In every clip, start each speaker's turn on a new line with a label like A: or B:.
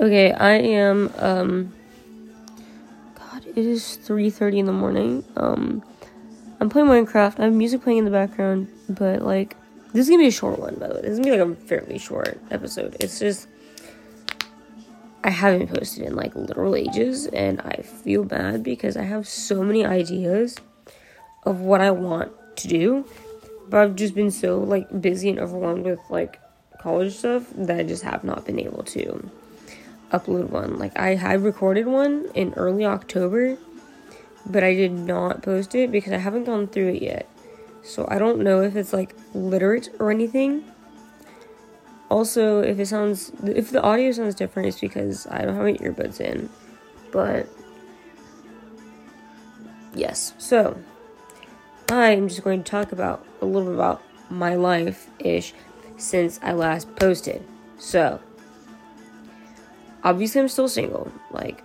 A: Okay, I am um God, it is 3:30 in the morning. Um I'm playing Minecraft. I have music playing in the background, but like this is going to be a short one by the way. This is going to be like a fairly short episode. It's just I haven't posted in like literal ages and I feel bad because I have so many ideas of what I want to do, but I've just been so like busy and overwhelmed with like college stuff that I just have not been able to upload one. Like I had recorded one in early October, but I did not post it because I haven't gone through it yet. So I don't know if it's like literate or anything. Also, if it sounds if the audio sounds different, it's because I don't have my earbuds in. But yes, so I'm just going to talk about a little bit about my life ish since I last posted. So obviously I'm still single. Like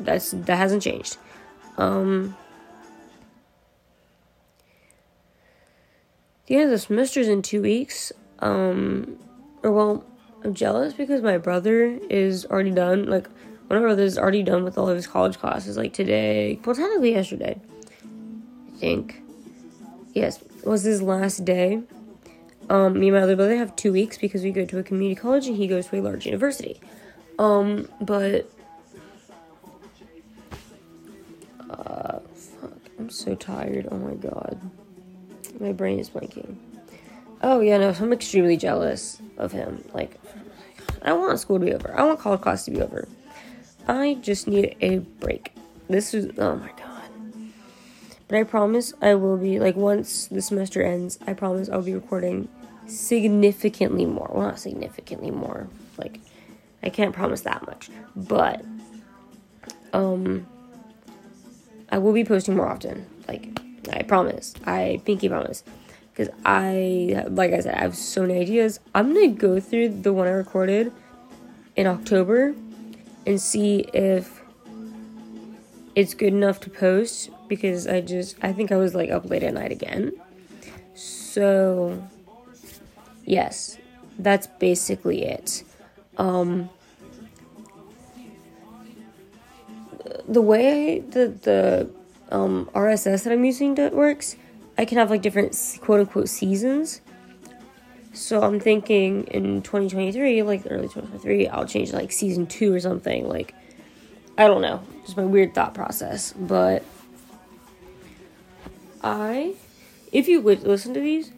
A: that's that hasn't changed. Um the end of the semester's in two weeks. Um or well, I'm jealous because my brother is already done. Like one of my brothers is already done with all of his college classes. Like today, well, technically yesterday, I think. Yes, was his last day. Um, me and my other brother have two weeks because we go to a community college and he goes to a large university. Um, but uh, fuck, I'm so tired. Oh my god, my brain is blanking. Oh yeah, no, I'm extremely jealous of him. Like, I want school to be over. I want college class to be over. I just need a break. This is oh my god. But I promise I will be like once the semester ends. I promise I'll be recording significantly more. Well, not significantly more. Like I can't promise that much, but um, I will be posting more often. Like I promise. I pinky promise. Because I, like I said, I have so many ideas. I'm gonna go through the one I recorded in October and see if it's good enough to post because I just I think I was like up late at night again. So yes, that's basically it. Um the way that the um, RSS that I'm using that works, I can have like different quote unquote seasons. So I'm thinking in 2023, like early 2023, I'll change like season two or something. Like, I don't know, just my weird thought process. But I, if you would listen to these,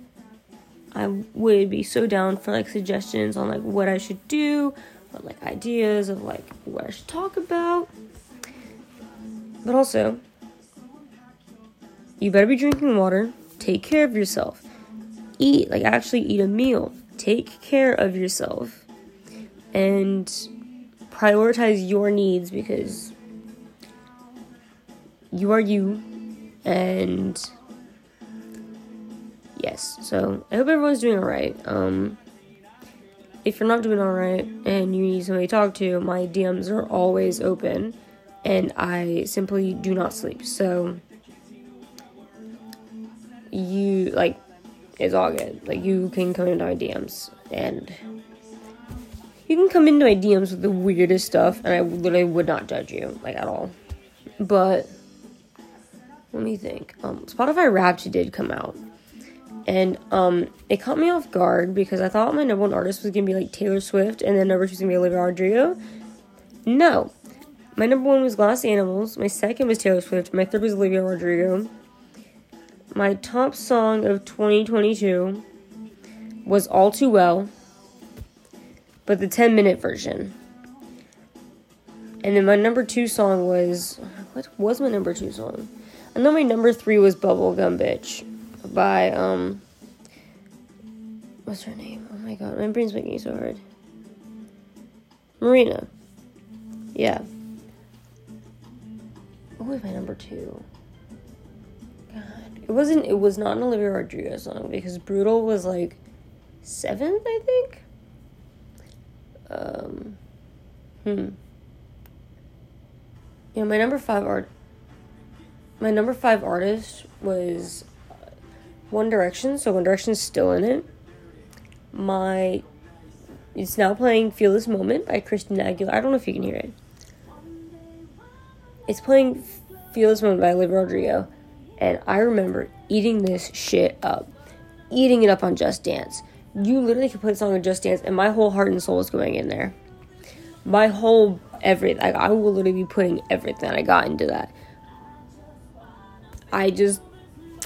A: I would be so down for like suggestions on like what I should do, or like ideas of like what I should talk about. But also, you better be drinking water. Take care of yourself. Eat, like actually eat a meal. Take care of yourself. And prioritize your needs because you are you. And yes, so I hope everyone's doing alright. Um, if you're not doing alright and you need somebody to talk to, my DMs are always open and I simply do not sleep. So you like it's all good. Like you can come into my DMs and you can come into my DMs with the weirdest stuff and I literally would not judge you like at all. But let me think. Um Spotify Wrapped did come out. And um it caught me off guard because I thought my number one artist was gonna be like Taylor Swift and then number two was gonna be Olivia Rodrigo. No. My number one was Glass Animals. My second was Taylor Swift. My third was Olivia Rodrigo. My top song of 2022 was All Too Well, but the 10 minute version. And then my number two song was. What was my number two song? I know my number three was Bubblegum Bitch by, um. What's her name? Oh my god, my brain's making me so hard. Marina. Yeah. What was my number two? God, it wasn't. It was not an Olivia Rodrigo song because "Brutal" was like seventh, I think. Um. Hmm. Yeah, my number five art. My number five artist was One Direction, so One Direction's still in it. My it's now playing Feel This Moment by Christina Aguilera. I don't know if you can hear it. It's playing Moment by Olivia Rodrigo. And I remember eating this shit up. Eating it up on Just Dance. You literally could put a song on Just Dance and my whole heart and soul is going in there. My whole everything. Like, I will literally be putting everything I got into that. I just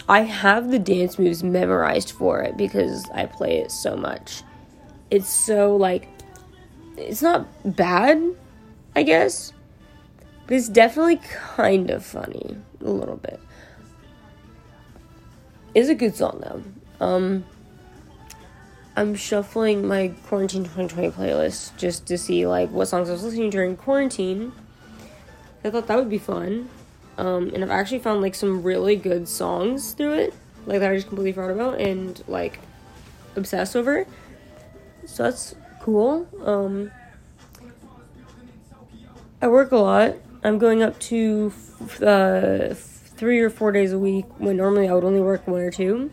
A: I have the dance moves memorized for it because I play it so much. It's so like it's not bad, I guess. But it's definitely kind of funny a little bit. It's a good song though. Um I'm shuffling my quarantine 2020 playlist just to see like what songs I was listening to during quarantine. I thought that would be fun. Um, and I've actually found like some really good songs through it, like that I just completely forgot about and like obsessed over. So that's cool. Um, I work a lot. I'm going up to uh, three or four days a week when normally I would only work one or two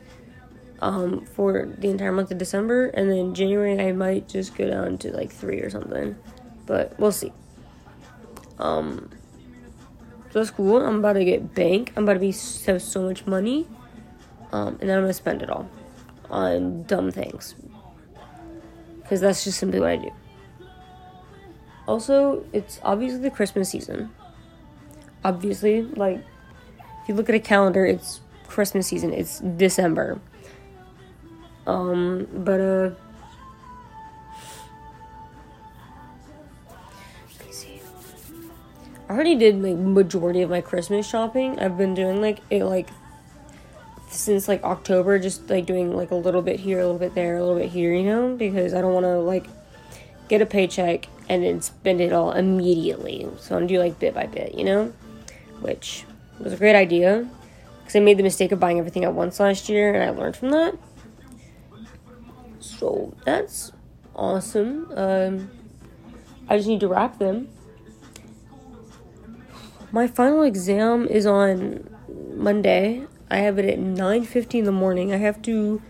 A: um, for the entire month of December. And then January, I might just go down to like three or something. But we'll see. Um, so that's cool. I'm about to get bank. I'm about to be have so much money. Um, and then I'm gonna spend it all on dumb things. Because that's just simply what I do. Also, it's obviously the Christmas season. Obviously, like, if you look at a calendar, it's Christmas season. It's December. Um, but, uh, I already did like majority of my Christmas shopping. I've been doing like it like since like October, just like doing like a little bit here, a little bit there, a little bit here, you know, because I don't want to like get a paycheck and then spend it all immediately. So I'm do like bit by bit, you know, which was a great idea because I made the mistake of buying everything at once last year and I learned from that. So that's awesome. Um, I just need to wrap them my final exam is on Monday. I have it at 9:50 in the morning. I have to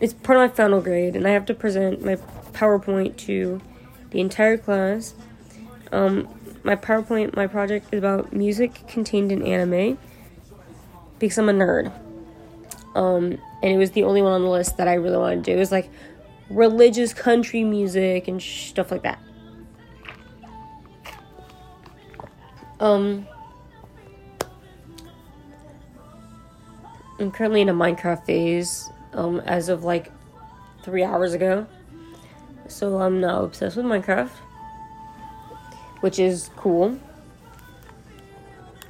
A: it's part of my final grade and I have to present my PowerPoint to the entire class. Um, my PowerPoint, my project is about music contained in anime because I'm a nerd. Um, and it was the only one on the list that I really wanted to do. It was like religious country music and stuff like that. Um, I'm currently in a Minecraft phase, um, as of like three hours ago. So I'm now obsessed with Minecraft, which is cool.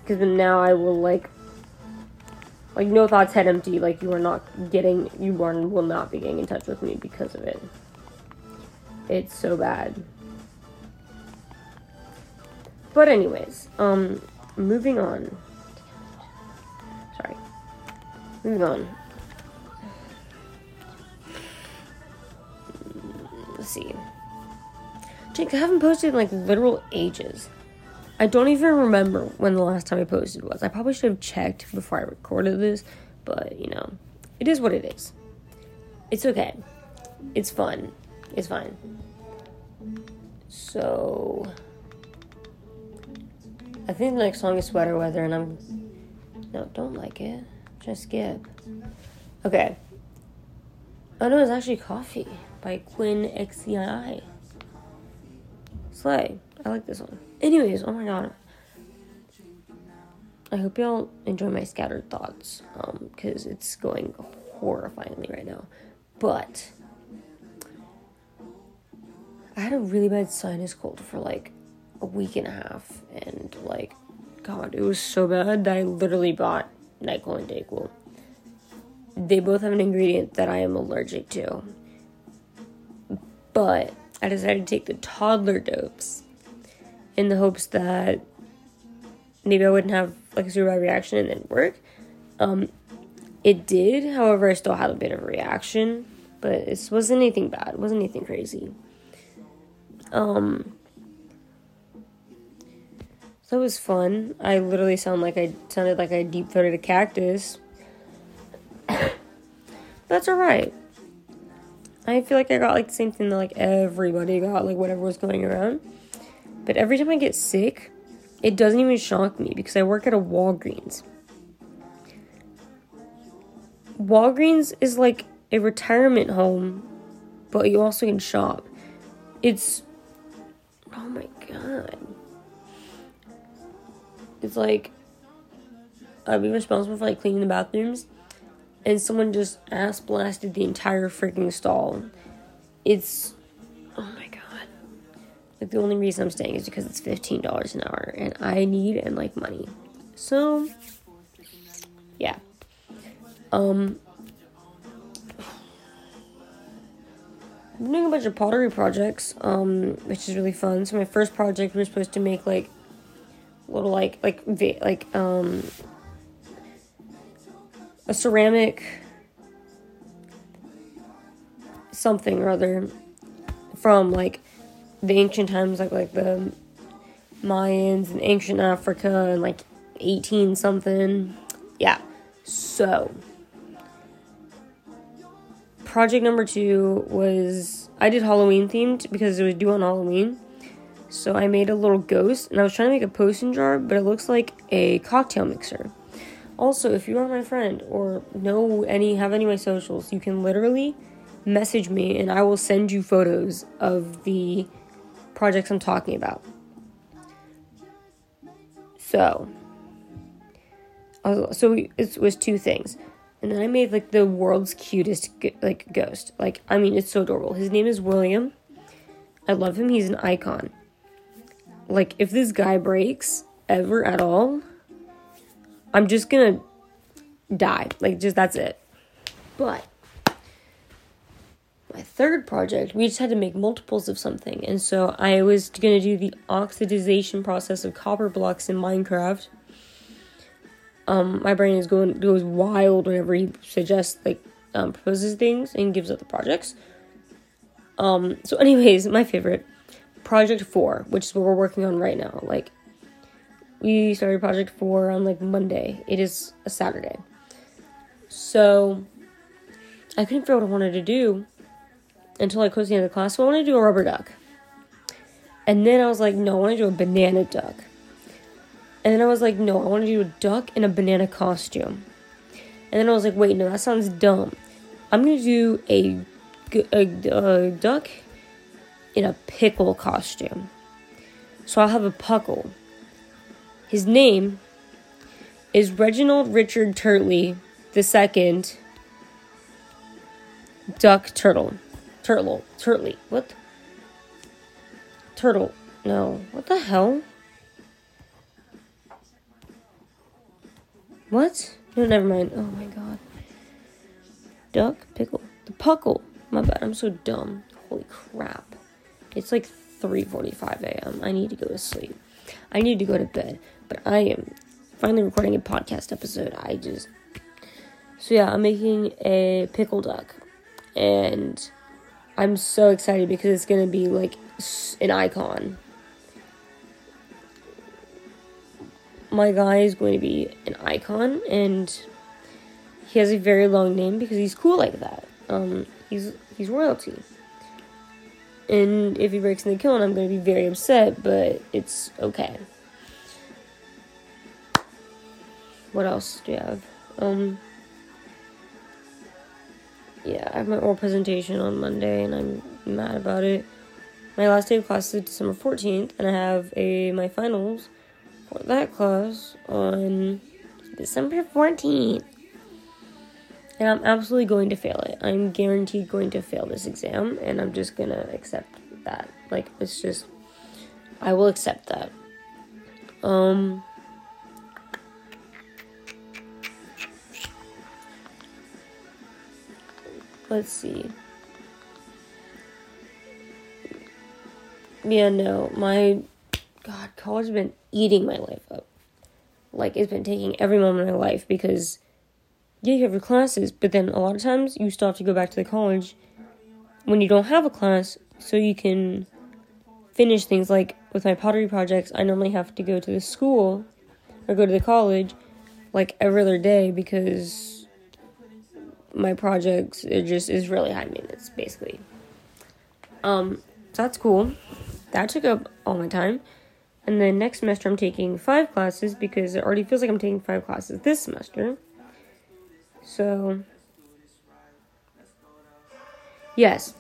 A: Because now I will like, like no thoughts head empty. Like you are not getting, you are will not be getting in touch with me because of it. It's so bad. But anyways, um, moving on. Sorry. Moving on. Let's see. Jake, I haven't posted in like literal ages. I don't even remember when the last time I posted was. I probably should have checked before I recorded this, but you know, it is what it is. It's okay. It's fun. It's fine. So I think the next song is Sweater Weather, and I'm. No, don't like it. Just skip. Okay. Oh no, it's actually Coffee by Quinn XCII. Slay. I like this one. Anyways, oh my god. I hope y'all enjoy my scattered thoughts, um, because it's going horrifyingly right now. But I had a really bad sinus cold for like a week and a half, and like, God, it was so bad that I literally bought Nyquil and Dayquil. They both have an ingredient that I am allergic to, but I decided to take the toddler dose in the hopes that maybe I wouldn't have like a super bad reaction and then work. Um, it did, however, I still had a bit of a reaction, but it wasn't anything bad. It wasn't anything crazy. Um, that was fun. I literally sound like I sounded like I deep throated a cactus. That's alright. I feel like I got like the same thing that like everybody got, like whatever was going around. But every time I get sick, it doesn't even shock me because I work at a Walgreens. Walgreens is like a retirement home, but you also can shop. It's oh my god. It's like I'd be responsible for like cleaning the bathrooms and someone just ass blasted the entire freaking stall. It's oh my god. Like the only reason I'm staying is because it's fifteen dollars an hour and I need and like money. So yeah. Um I'm doing a bunch of pottery projects, um, which is really fun. So my first project we are supposed to make like little like like like um a ceramic something or other from like the ancient times like like the Mayans and ancient Africa and like 18 something. Yeah. So project number 2 was I did Halloween themed because it was due on Halloween. So I made a little ghost and I was trying to make a potion jar, but it looks like a cocktail mixer. Also, if you are my friend or know any have any of my socials, you can literally message me and I will send you photos of the projects I'm talking about. So, uh, so it was two things, and then I made like the world's cutest like ghost. Like I mean, it's so adorable. His name is William. I love him. He's an icon. Like if this guy breaks ever at all, I'm just gonna die. Like, just that's it. But my third project, we just had to make multiples of something. And so I was gonna do the oxidization process of copper blocks in Minecraft. Um, my brain is going goes wild whenever he suggests like um, proposes things and gives up the projects. Um, so anyways, my favorite project four, which is what we're working on right now. Like we started project four on like Monday. It is a Saturday. So I couldn't figure out what I wanted to do until I closed the end of the class. So I wanted to do a rubber duck. And then I was like, no, I want to do a banana duck. And then I was like, no, I want to do a duck in a banana costume. And then I was like, wait, no, that sounds dumb. I'm going to do a, a, a duck in a pickle costume. So I'll have a puckle. His name is Reginald Richard Turtley the second Duck Turtle. Turtle. Turtley. What? Turtle. No. What the hell? What? No, never mind. Oh my god. Duck, pickle, the puckle. My bad. I'm so dumb. Holy crap. It's like 3:45 a.m. I need to go to sleep. I need to go to bed. But I am finally recording a podcast episode. I just. So, yeah, I'm making a pickle duck. And I'm so excited because it's to be like an icon. My guy is going to be an icon, and he has a very long name because he's cool like that. Um, he's he's royalty. And if he breaks in the kiln, I'm going to be very upset, but it's okay. what else do you have? Um, yeah, I have my oral presentation on Monday, and I'm mad about it. My last day of class is December 14th, and I have a my finals for that class on December 14th. And I'm absolutely going to fail it. I'm guaranteed going to fail this exam, and I'm just gonna accept that. Like, it's just, I will accept that. Um, Let's see. Yeah, no, my God, college has been eating my life up. Like, it's been taking every moment of my life because, yeah, you have your classes, but then a lot of times you still have to go back to the college when you don't have a class so you can finish things. Like, with my pottery projects, I normally have to go to the school or go to the college like every other day because my projects it just is really high maintenance basically. Um, so that's cool. That took up all my time. And then next semester I'm taking five classes because it already feels like I'm taking five classes this semester. So Yes.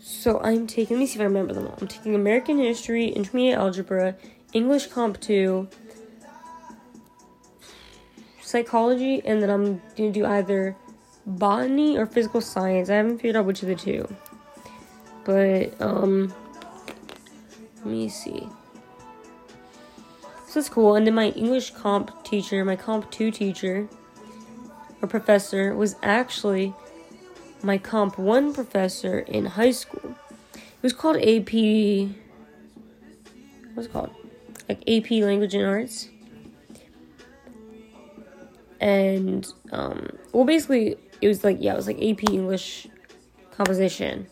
A: So I'm taking let me see if I remember them all. I'm taking American History, Intermediate Algebra, English Comp 2, Psychology, and then I'm gonna do either botany or physical science. I haven't figured out which of the two. But um let me see. So that's cool. And then my English comp teacher, my comp 2 teacher or professor, was actually my comp 1 professor in high school. It was called AP. What's it called? Like AP Language and Arts. And, um, well, basically, it was like, yeah, it was like AP English composition.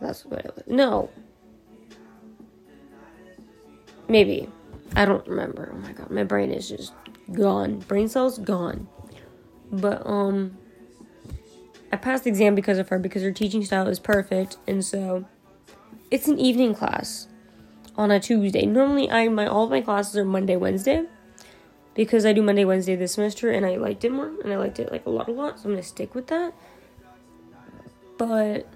A: That's what it was. No. Maybe. I don't remember. Oh my god, my brain is just gone. Brain cells gone. But um I passed the exam because of her because her teaching style is perfect and so it's an evening class on a Tuesday. Normally I my all of my classes are Monday, Wednesday because I do Monday, Wednesday this semester and I liked it more and I liked it like a lot a lot, so I'm to stick with that. But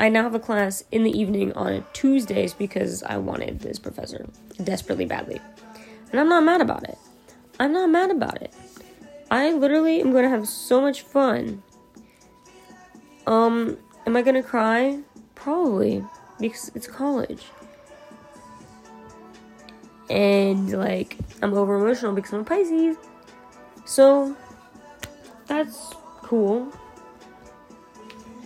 A: I now have a class in the evening on Tuesdays because I wanted this professor desperately badly. And I'm not mad about it. I'm not mad about it. I literally am to have so much fun. Um, am I to cry? Probably because it's college. And like I'm over emotional because I'm a Pisces. So that's cool.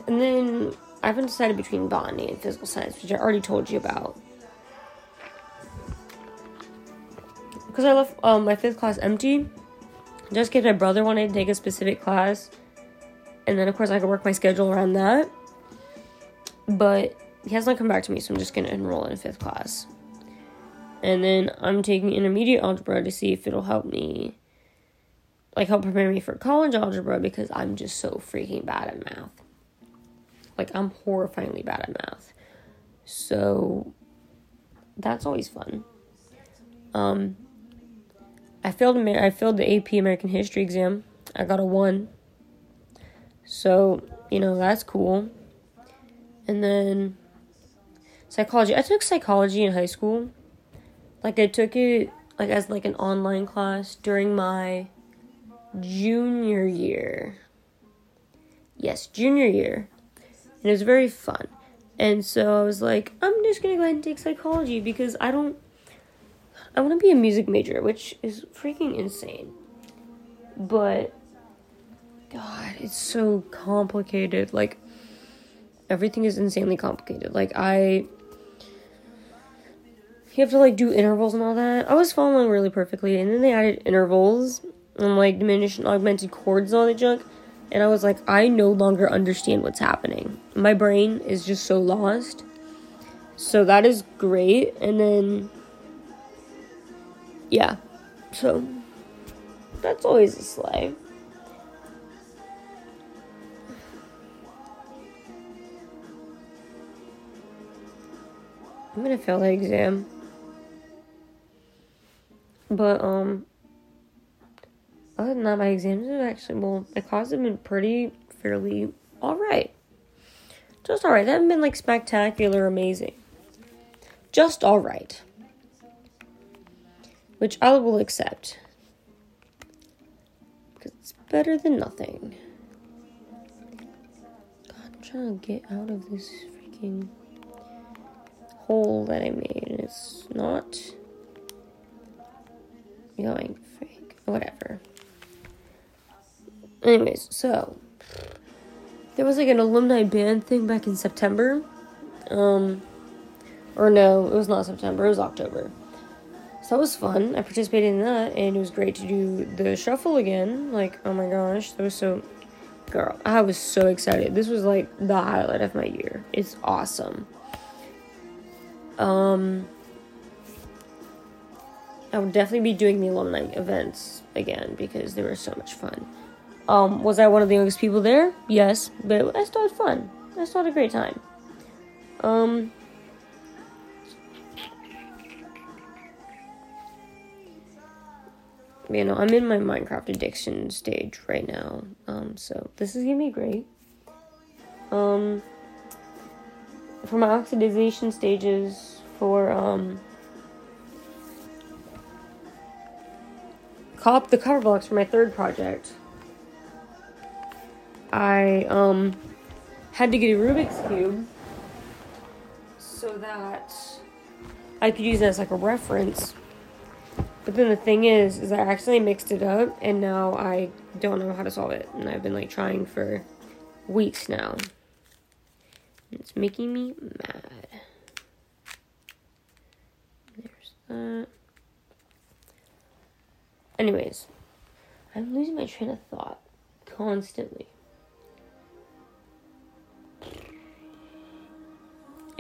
A: And then I haven't decided between botany and physical science, which I already told you about. Because I left um, my fifth class empty, just because my brother wanted to take a specific class, and then of course I could work my schedule around that. But he hasn't come back to me, so I'm just gonna enroll in a fifth class. And then I'm taking intermediate algebra to see if it'll help me, like help prepare me for college algebra because I'm just so freaking bad at math. Like I'm horrifyingly bad at math. So that's always fun. Um I failed I failed the AP American History exam. I got a 1. So, you know, that's cool. And then psychology. I took psychology in high school. Like I took it like as like an online class during my junior year. Yes, junior year and it was very fun. And so I was like, I'm just gonna go ahead and take psychology because I don't. I want to be a music major, which is freaking insane. But, God, it's so complicated. Like, everything is insanely complicated. Like, I. You have to, like, do intervals and all that. I was following really perfectly, and then they added intervals and, like, diminished and augmented chords and all that junk and I was like, I no longer understand what's happening. My brain is just so lost. So that is great. And then, yeah. So that's always a slay. I'm gonna fail the exam. But, um, other than that, my exams have actually, well, my classes have been pretty, fairly alright. Just alright. They haven't been like spectacular, amazing. Just alright. Which I will accept. Because it's better than nothing. God, I'm trying to get out of this freaking hole that I made, and it's not going fake. Whatever. Anyways, so there was like an alumni band thing back in September. Um, or no, it was not September, it was October. That was fun. I participated in that, and it was great to do the shuffle again. Like, oh my gosh, that was so. Girl, I was so excited. This was like the highlight of my year. It's awesome. Um, I would definitely be doing the alumni events again because they were so much fun. Um, was I one of the youngest people there? Yes, but I still had fun. I still had a great time. Um, you know, I'm in my Minecraft addiction stage right now. Um, so this is gonna be great. Um, for my oxidization stages for um cop the cover blocks for my third project. I um had to get a Rubik's cube so that I could use it as like a reference. But then the thing is, is I actually mixed it up and now I don't know how to solve it. And I've been like trying for weeks now. It's making me mad. There's that. Anyways, I'm losing my train of thought constantly.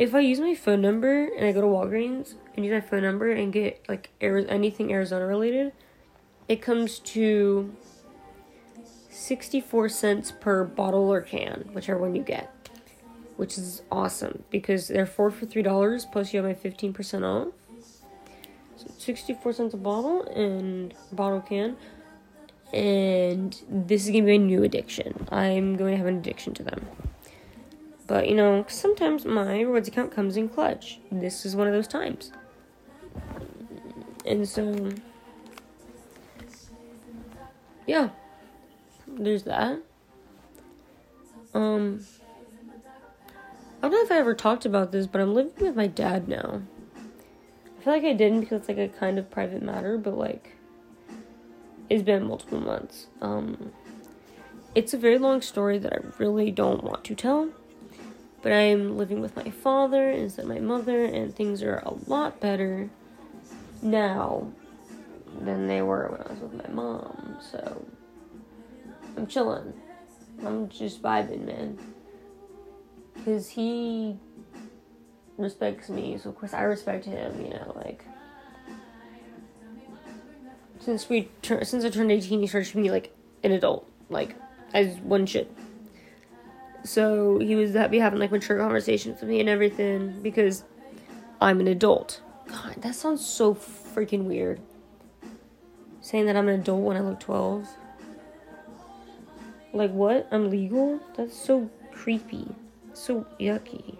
A: If I use my phone number and I go to Walgreens and use my phone number and get like anything Arizona related, it comes to 64 cents per bottle or can, whichever one you get which is awesome because they're four for three dollars plus you have my fifteen percent off. So sixty four cents a bottle and bottle can. And this is gonna be a new addiction. I'm going to have an addiction to them. But you know, sometimes my rewards account comes in clutch. This is one of those times. And so yeah. There's that. Um I don't know if I ever talked about this, but I'm living with my dad now. I feel like I didn't because it's like a kind of private matter, but like it's been multiple months. Um it's a very long story that I really don't want to tell. But I'm living with my father instead of my mother, and things are a lot better now than they were when I was with my mom. So I'm chilling. I'm just vibing, man because he respects me, so of course I respect him. You know, like since we tur- since I turned eighteen, he started treating me like an adult, like as one should. So he was happy having like mature conversations with me and everything because I'm an adult. God, that sounds so freaking weird. Saying that I'm an adult when I look twelve. Like what? I'm legal? That's so creepy. So yucky.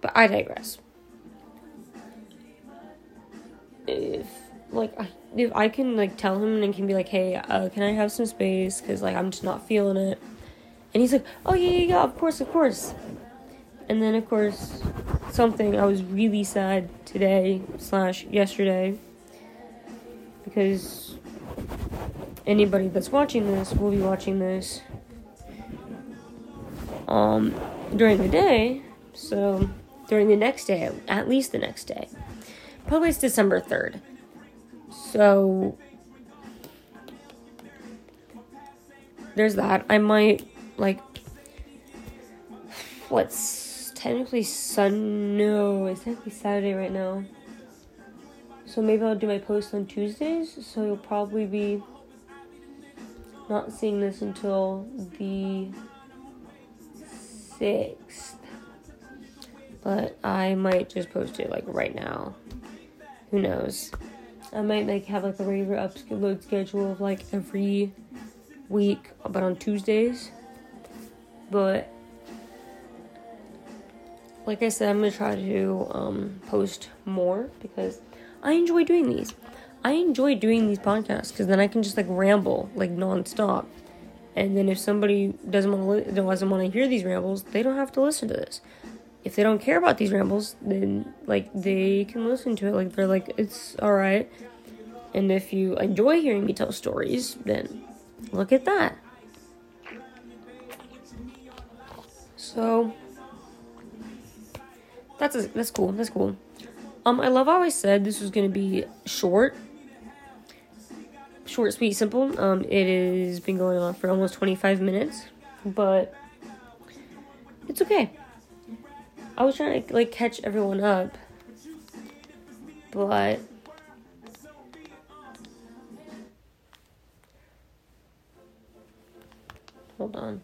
A: But I digress. If like I, if I can like tell him and can be like, hey, uh, can I have some space? Because like I'm just not feeling it. And he's like, oh yeah, yeah, yeah, of course, of course. And then of course, something I was really sad today slash yesterday because anybody that's watching this will be watching this um, during the day. So during the next day, at least the next day. Probably it's December 3rd. So there's that. I might like what's technically Sun no, it's technically Saturday right now. So maybe I'll do my post on Tuesdays, so you'll probably be not seeing this until the 6th. But I might just post it like right now. Who knows? I might like have like a regular upload schedule of like every week, but on Tuesdays. But like I said, I'm gonna try to um, post more because I enjoy doing these. I enjoy doing these podcasts because then I can just like ramble like nonstop. And then if somebody doesn't want to doesn't want to hear these rambles, they don't have to listen to this. If they don't care about these rambles, then like they can listen to it. Like they're like it's all right. And if you enjoy hearing me tell stories, then look at that. So that's a, that's cool. That's cool. Um, I love how I said this was gonna be short short, sweet, simple. Um, it has been going on for almost 25 minutes, but it's okay. I was trying to like catch everyone up, but Hold on.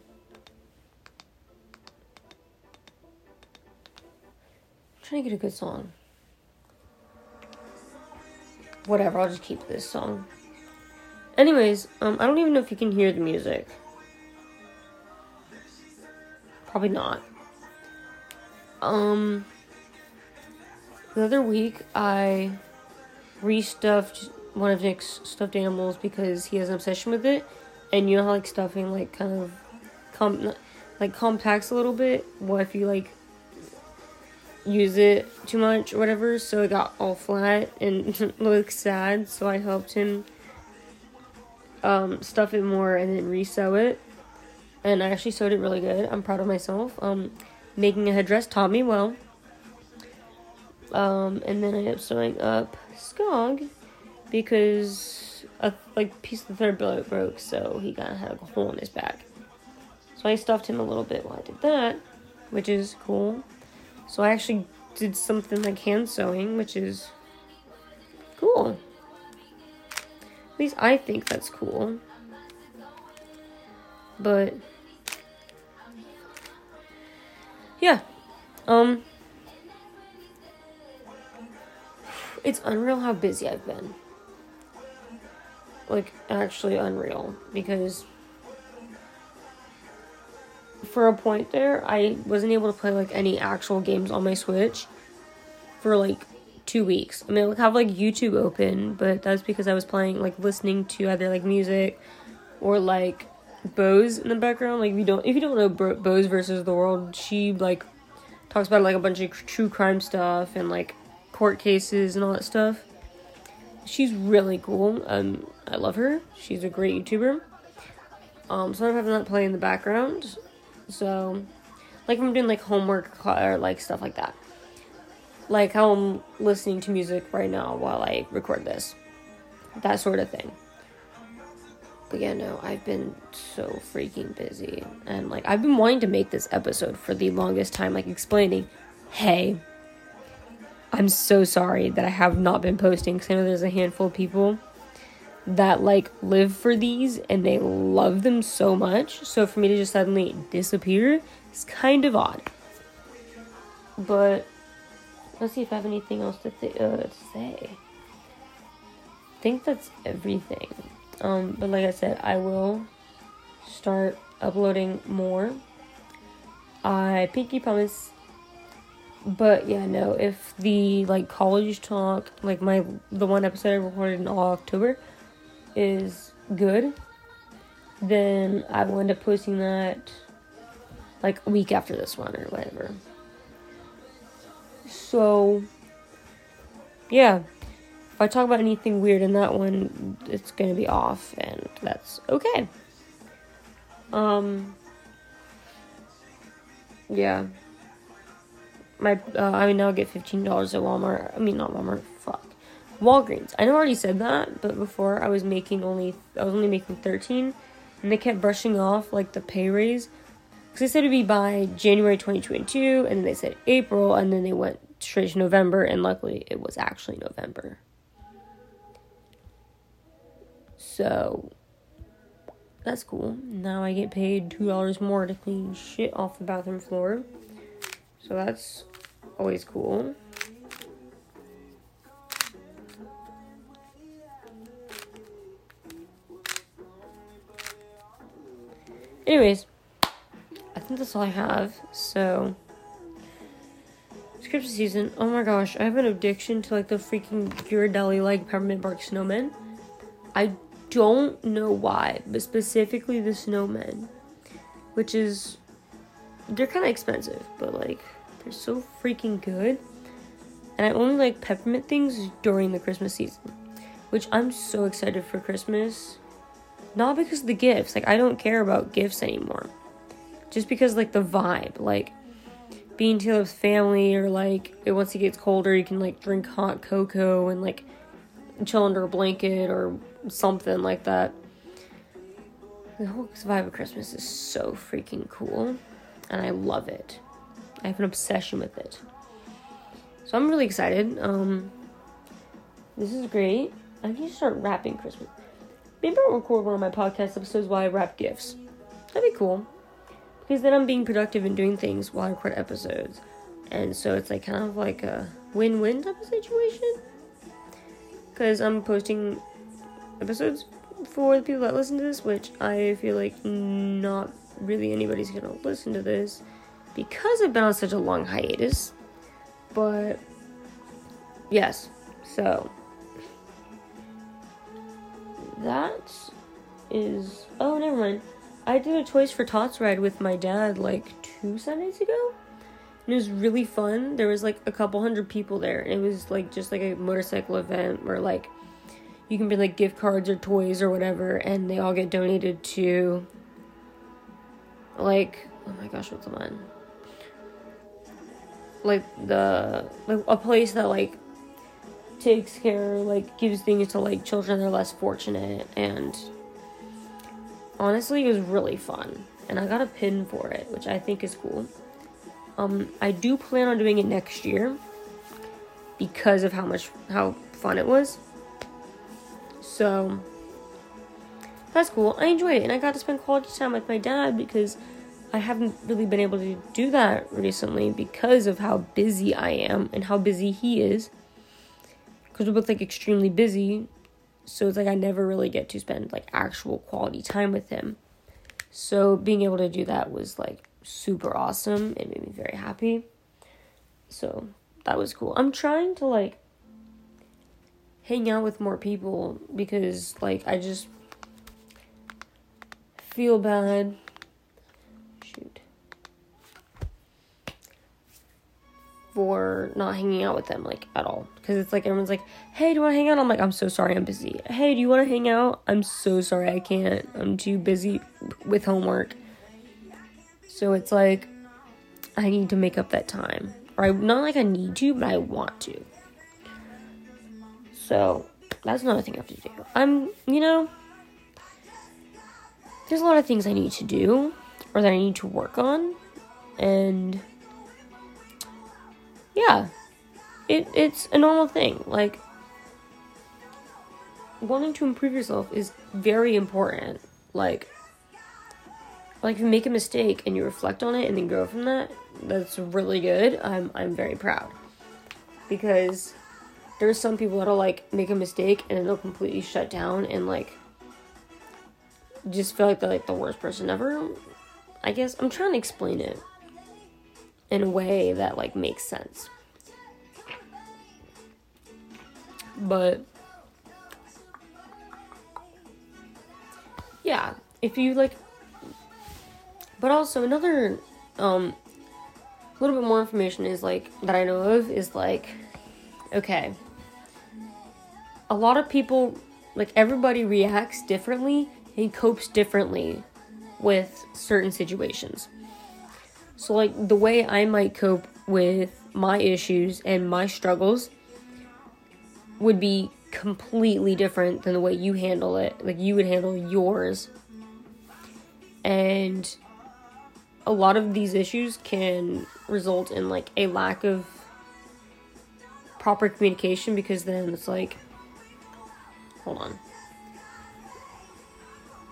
A: Trying to get a good song. Whatever, I'll just keep this song. Anyways, um, I don't even know if you can hear the music. Probably not. Um, the other week I restuffed one of Nick's stuffed animals because he has an obsession with it, and you know how like stuffing like kind of com like compacts a little bit. What if you like use it too much or whatever? So it got all flat and looked sad. So I helped him um, stuff it more and then resew it. And I actually sewed it really good. I'm proud of myself. Um, making a headdress taught me well. Um, and then I ended up sewing up Skog because a like piece of the third billet broke, so he kind of had a hole in his back. So I stuffed him a little bit while I did that, which is cool. So I actually did something like hand sewing, which is cool. At least I think that's cool. But yeah. Um it's unreal how busy I've been. Like actually unreal because for a point there I wasn't able to play like any actual games on my Switch for like two weeks. I mean, I have like YouTube open, but that's because I was playing, like, listening to either like music or like Bose in the background. Like, if you don't, if you don't know Bose versus the world, she like talks about like a bunch of true crime stuff and like court cases and all that stuff. She's really cool. Um, I love her. She's a great YouTuber. Um, so I'm having that play in the background. So, like, I'm doing like homework or like stuff like that like how I'm listening to music right now while I record this. That sort of thing. But yeah, no, I've been so freaking busy. And like, I've been wanting to make this episode for the longest time, like explaining, hey, I'm so sorry that I have not been posting because I know there's a handful of people that like live for these and they love them so much. So for me to just suddenly disappear is kind of odd. But Let's see if I have anything else to, th- uh, to say. I think that's everything. Um, but like I said, I will start uploading more. I pinky promise. But yeah, no, if the like college talk, like my the one episode I recorded in all October is good, then I will end up posting that like a week after this one or whatever. So, yeah. If I talk about anything weird in that one, it's gonna be off, and that's okay. Um, yeah. My, uh, I now get fifteen dollars at Walmart. I mean, not Walmart. Fuck, Walgreens. I know I already said that, but before I was making only, I was only making thirteen, and they kept brushing off like the pay raise because they said it'd be by January 2022, and then they said April, and then they went straight to November, and luckily it was actually November. So that's cool. Now I get paid two dollars more to clean shit off the bathroom floor. So that's always cool. Anyways, I think that's all I have. So, Christmas season. Oh my gosh, I have an addiction to like the freaking Ghirardelli like peppermint bark snowmen. I don't know why, but specifically the snowmen, which is they're kind of expensive, but like they're so freaking good. And I only like peppermint things during the Christmas season, which I'm so excited for Christmas. Not because of the gifts, like I don't care about gifts anymore just because like the vibe, like being with family or like once it gets colder you can like drink hot cocoa and like chill under a blanket or something like that. The whole vibe of Christmas is so freaking cool and I love it. I have an obsession with it. So I'm really excited. Um this is great. I need to start wrapping Christmas. Maybe I'll record one of my podcast episodes while I wrap gifts. that'd be cool. Because then I'm being productive and doing things while I record episodes. And so it's like kind of like a win win type of situation. Because I'm posting episodes for the people that listen to this, which I feel like not really anybody's gonna listen to this because I've been on such a long hiatus. But yes, so that is oh never mind. I did a Toys for Tots ride with my dad like two Sundays ago. And it was really fun. There was like a couple hundred people there. And it was like just like a motorcycle event where like you can bring like gift cards or toys or whatever and they all get donated to like oh my gosh, what's the one? Like the like a place that like takes care like gives things to like children that are less fortunate and honestly, it was really fun. And I got a pin for it, which I think is cool. Um, I do plan on doing it next year because of how much how fun it was. So that's cool. I enjoyed it, and I got to spend quality time with my dad because I haven't really been able to do that recently because of how busy I am and how busy he is. Because we're both like extremely busy, so it's like I never really get to spend like actual quality time with him. So being able to do that was like super awesome. It made me very happy. So that was cool. I'm trying to like hang out with more people because like I just feel bad for not hanging out with them like at all. Because it's like everyone's like hey do you want to hang out? I'm like i'm so sorry i'm busy. Hey do you want to hang out? I'm so sorry i can't. I'm too busy with homework. So it's like i need to make up that time. Or I, not like i need to but i want to. So that's another thing i have to do. I'm you know there's a lot of things i need to do or that i need to work on. And yeah, it it's a normal thing. Like wanting to improve yourself is very important. Like like if you make a mistake and you reflect on it and then grow from that, that's really good. I'm I'm very proud. Because there's some people that'll like make a mistake and it'll completely shut down and like just feel like they're like the worst person ever. I guess I'm trying to explain it in a way that like makes sense. But yeah, if you like but also another um a little bit more information is like that I know of is like okay. A lot of people like everybody reacts differently and copes differently with certain situations. So, like, the way I might cope with my issues and my struggles would be completely different than the way you handle it. Like, you would handle yours. And a lot of these issues can result in, like, a lack of proper communication because then it's like, hold on.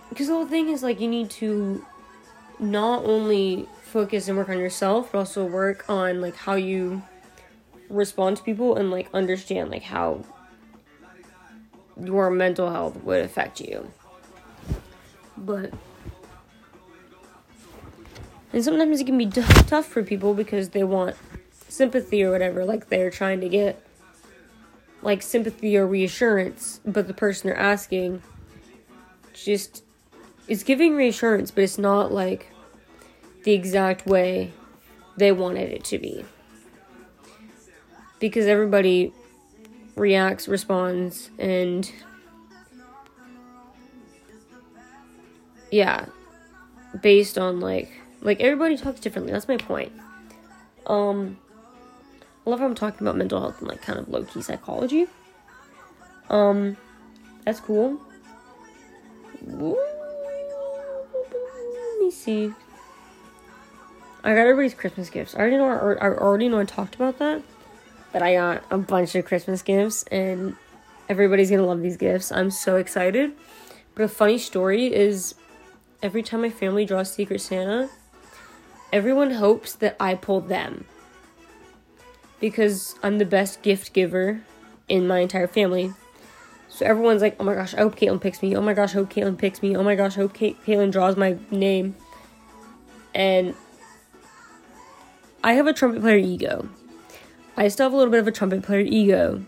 A: Because the whole thing is, like, you need to not only focus and work on yourself, but also work on like how you respond to people and like understand like how your mental health would affect you. But and sometimes it can be tough for people because they want sympathy or whatever, like they're trying to get like sympathy or reassurance, but the person they're asking just is giving reassurance, but it's not like the exact way they wanted it to be. Because everybody reacts, responds, and yeah, based on like like everybody talks differently. That's my point. Um, I love how I'm talking about mental health and like kind of low key psychology. Um, that's cool. Let me see. I got everybody's Christmas gifts. I already know. I already know. I talked about that, but I got a bunch of Christmas gifts, and everybody's gonna love these gifts. I'm so excited. But a funny story is, every time my family draws Secret Santa, everyone hopes that I pull them. Because I'm the best gift giver in my entire family. So everyone's like, oh my gosh, I hope Caitlin picks me. Oh my gosh, I hope Caitlin picks me. Oh my gosh, I hope Caitlin draws my name. And I have a trumpet player ego. I still have a little bit of a trumpet player ego.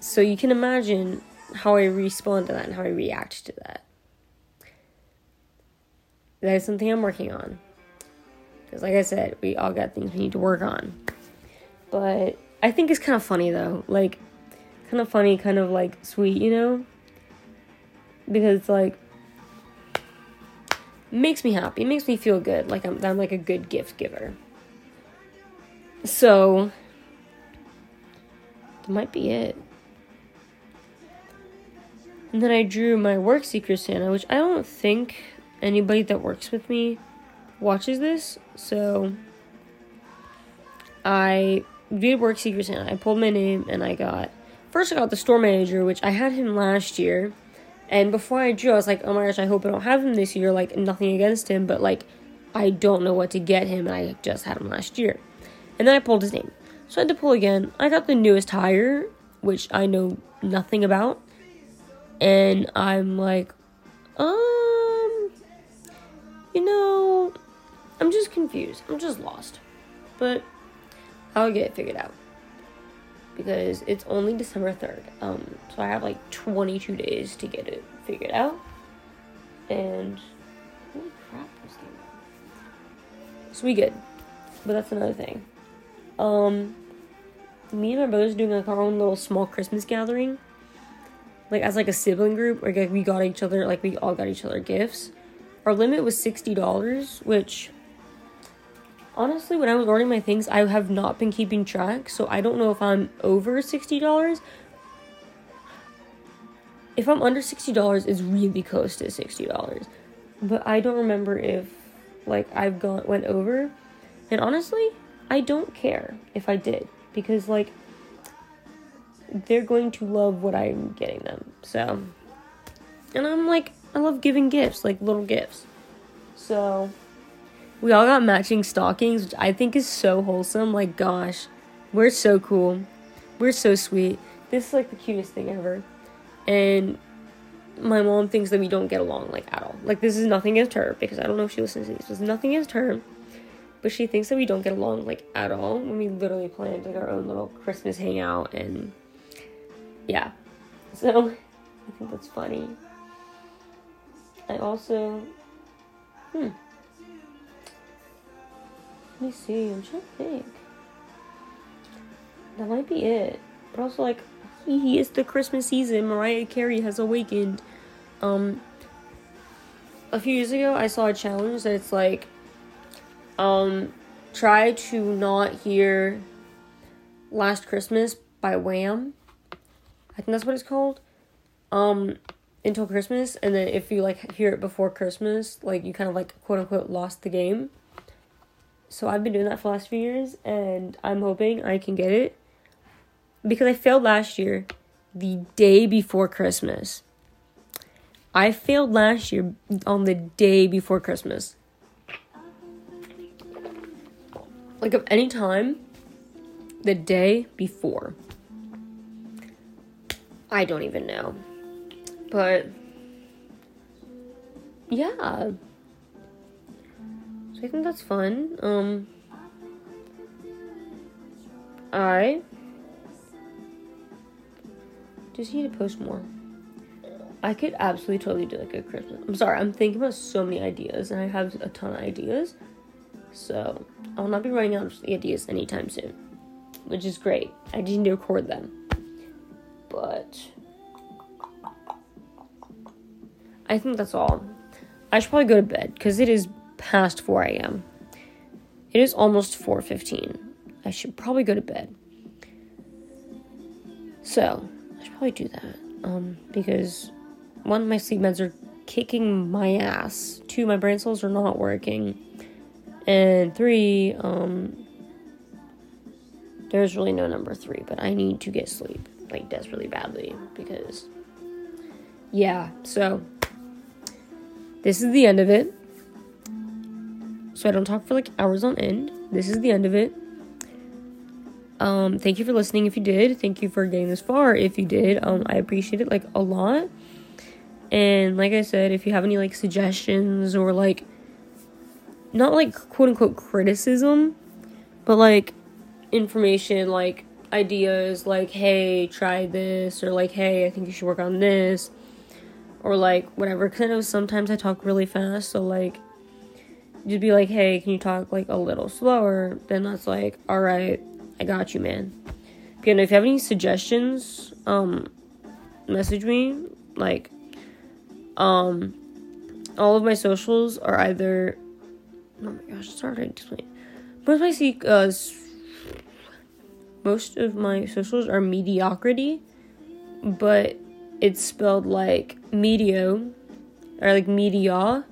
A: So you can imagine how I respond to that and how I react to that. That is something I'm working on. Because, like I said, we all got things we need to work on. But I think it's kind of funny, though. Like, kind of funny, kind of like sweet, you know? Because it's like, makes me happy. It makes me feel good. Like I'm, I'm like a good gift giver. So, that might be it. And then I drew my work Secret Santa, which I don't think anybody that works with me watches this. So I did work Secret Santa. I pulled my name and I got first I got the store manager, which I had him last year. And before I drew, I was like, oh my gosh, I hope I don't have him this year. Like nothing against him, but like I don't know what to get him, and I just had him last year. And then I pulled his name. So I had to pull again. I got the newest hire, which I know nothing about and I'm like, um, you know, I'm just confused. I'm just lost. But I'll get it figured out. Because it's only December 3rd. Um, so I have like 22 days to get it figured out. And holy crap, this game. So we good. But that's another thing. Um, me and my brother's doing like our own little small Christmas gathering like as like a sibling group, like, like we got each other, like we all got each other gifts. Our limit was sixty dollars, which honestly, when I was ordering my things, I have not been keeping track, so I don't know if I'm over sixty dollars. If I'm under sixty dollars, it's really close to sixty dollars, but I don't remember if like I've gone went over, and honestly, I don't care if I did because like they're going to love what I'm getting them. So, and I'm like, I love giving gifts, like little gifts. So, we all got matching stockings, which I think is so wholesome. Like, gosh, we're so cool. We're so sweet. This is like the cutest thing ever. And my mom thinks that we don't get along like at all. Like, this is nothing against her because I don't know if she listens to these. This is nothing against her. But she thinks that we don't get along like at all when we literally planned like our own little Christmas hangout and yeah. So I think that's funny. I also hmm. Let me see, I'm trying to think. That might be it. But also like he is the Christmas season. Mariah Carey has awakened. Um a few years ago I saw a challenge that it's like um try to not hear Last Christmas by Wham I think that's what it's called. Um, until Christmas, and then if you like hear it before Christmas, like you kind of like quote unquote lost the game. So I've been doing that for the last few years, and I'm hoping I can get it because I failed last year, the day before Christmas. I failed last year on the day before Christmas. Like of any time, the day before. I don't even know. But yeah. So I think that's fun. Um I just need to post more. I could absolutely totally do like a Christmas. I'm sorry, I'm thinking about so many ideas and I have a ton of ideas. So I'll not be running out of ideas anytime soon. Which is great. I just need to record them but I think that's all. I should probably go to bed because it is past 4 a.m. It is almost 4:15. I should probably go to bed. So I should probably do that um, because one, of my sleep meds are kicking my ass. Two, my brain cells are not working, and three, um, there's really no number three. But I need to get sleep like desperately badly because yeah so this is the end of it. So I don't talk for like hours on end. This is the end of it. Um, thank you for listening if you did. Thank you for getting this far if you did. Um, I appreciate it like a lot. And like I said, if you have any like suggestions or like not like quote unquote criticism, but like information, like ideas, like hey, try this, or like hey, I think you should work on this, or like whatever. Because I know sometimes I talk really fast, so like you'd be like, hey, can you talk like a little slower? Then that's like, all right, I got you, man. Again, if you have any suggestions, um, message me. Like, um, all of my socials are either. Oh my gosh, it's to explain. Most of my seek, uh, most of my socials are mediocrity, but it's spelled like medio, or like media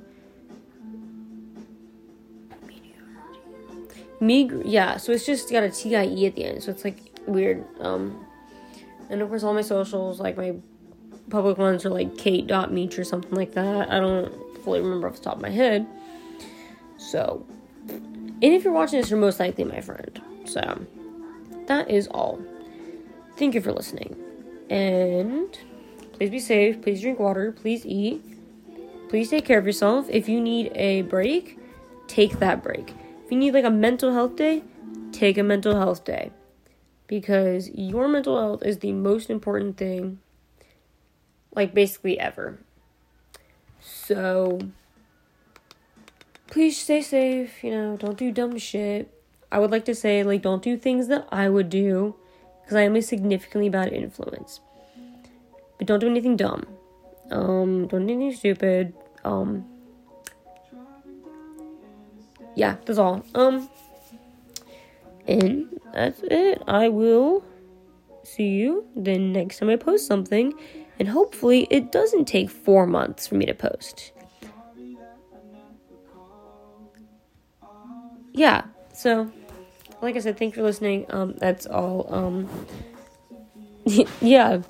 A: Me, yeah. So it's just got a T I E at the end, so it's like weird. Um, and of course, all my socials, like my public ones, are like Kate.meech or something like that. I don't fully remember off the top of my head. So, and if you're watching this, you're most likely my friend. So, that is all. Thank you for listening. And please be safe. Please drink water. Please eat. Please take care of yourself. If you need a break, take that break If you need like a mental health day, take a mental health day. Because your mental health is the most important thing, like basically ever. So, please stay safe, you know, don't do dumb shit. I would like to say, like, don't do things that I would do, because I am a significantly bad influence. But don't do anything dumb. Um, don't do anything stupid. Um, yeah, that's all. Um, and that's it. I will see you the next time I post something, and hopefully it doesn't take four months for me to post. Yeah, so like I said, thanks for listening. Um, that's all. Um, yeah.